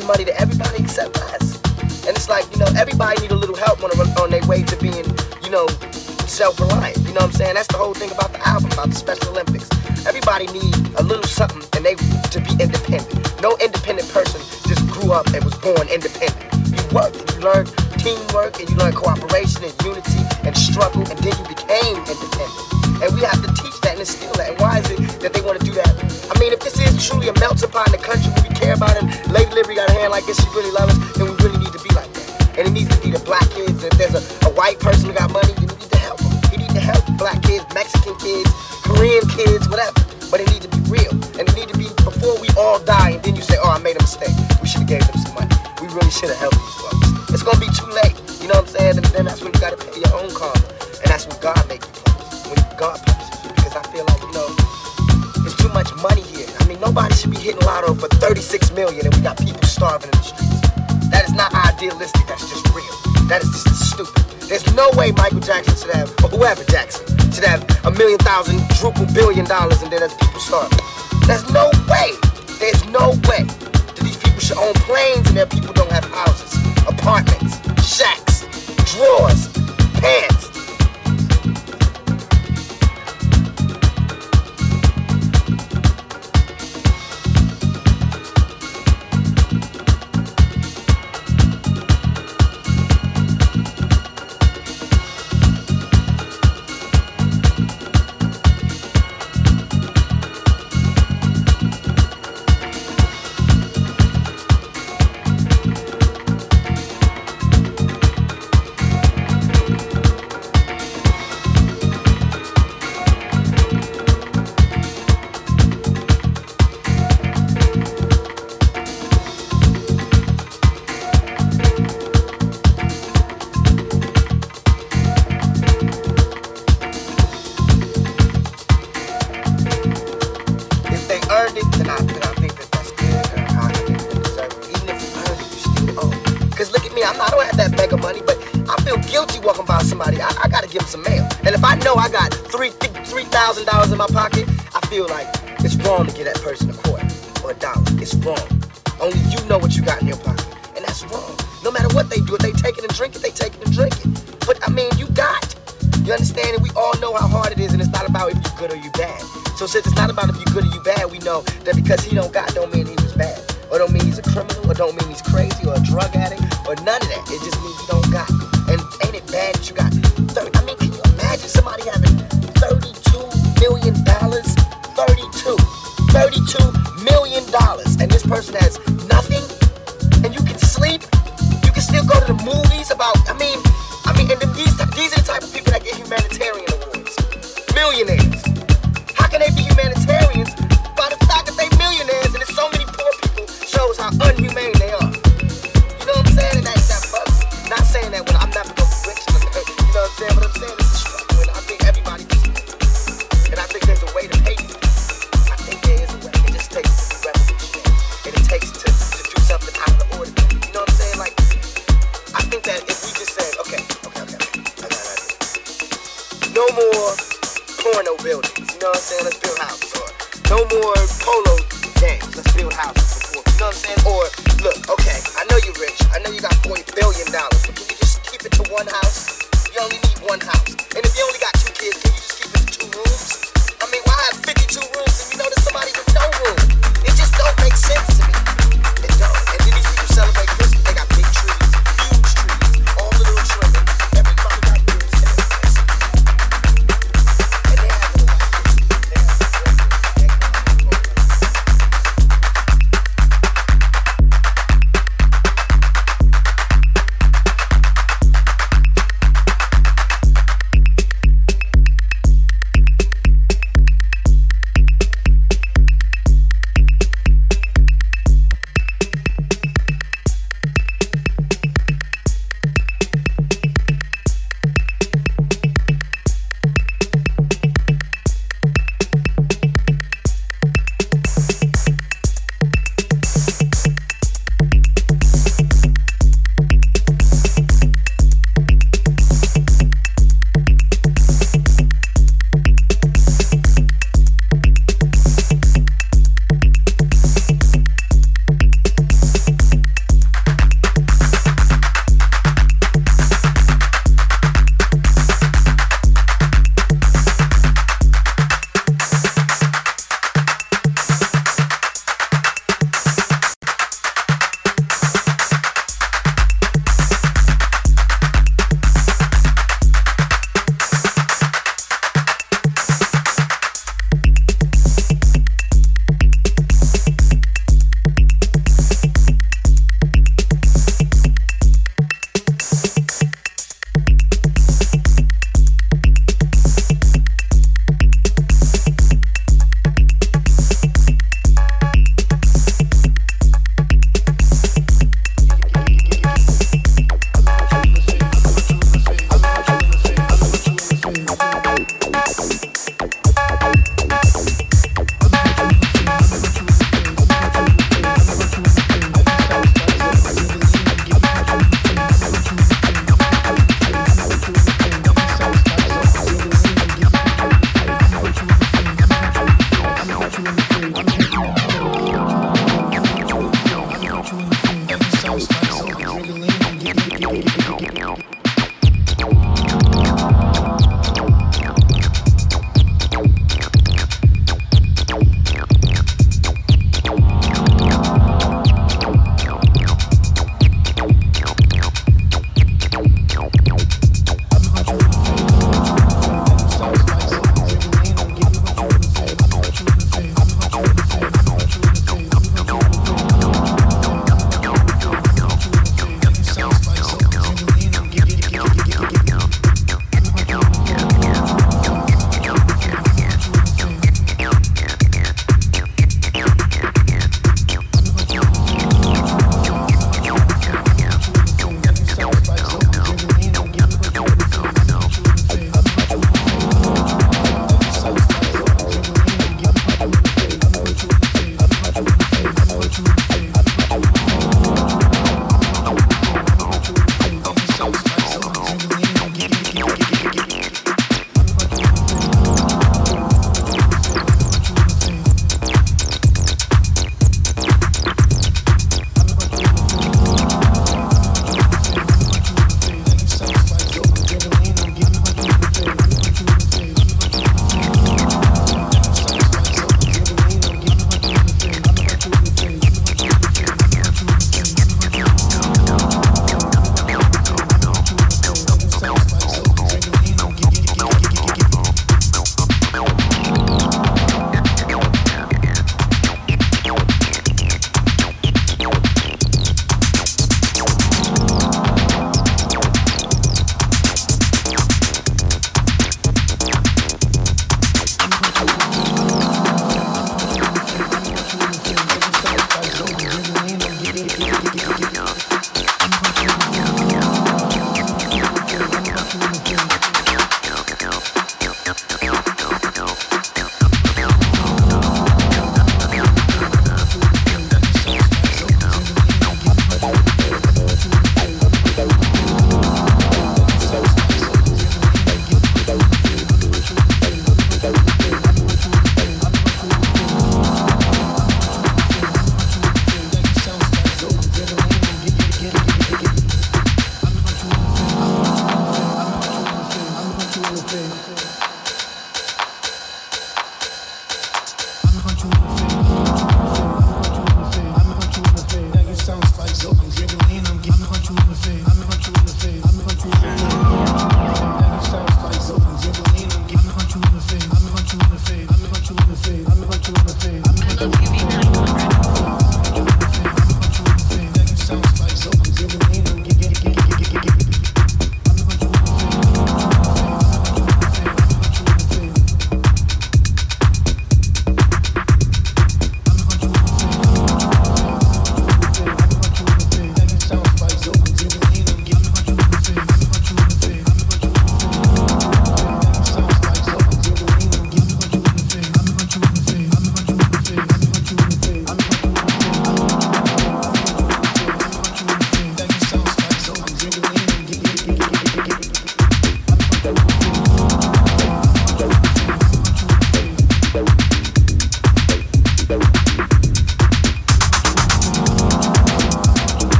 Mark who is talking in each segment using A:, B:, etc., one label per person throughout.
A: giving money to everybody except us. And it's like, you know, everybody need a little help on, on their way to being, you know, self-reliant. You know what I'm saying? That's the whole thing about the album, about the Special Olympics. Everybody need a little something and they to be independent. No independent person just grew up and was born independent. You work, you learn teamwork, and you learn cooperation. thousand, triple billion dollars, and then that's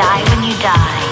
A: die when you
B: die.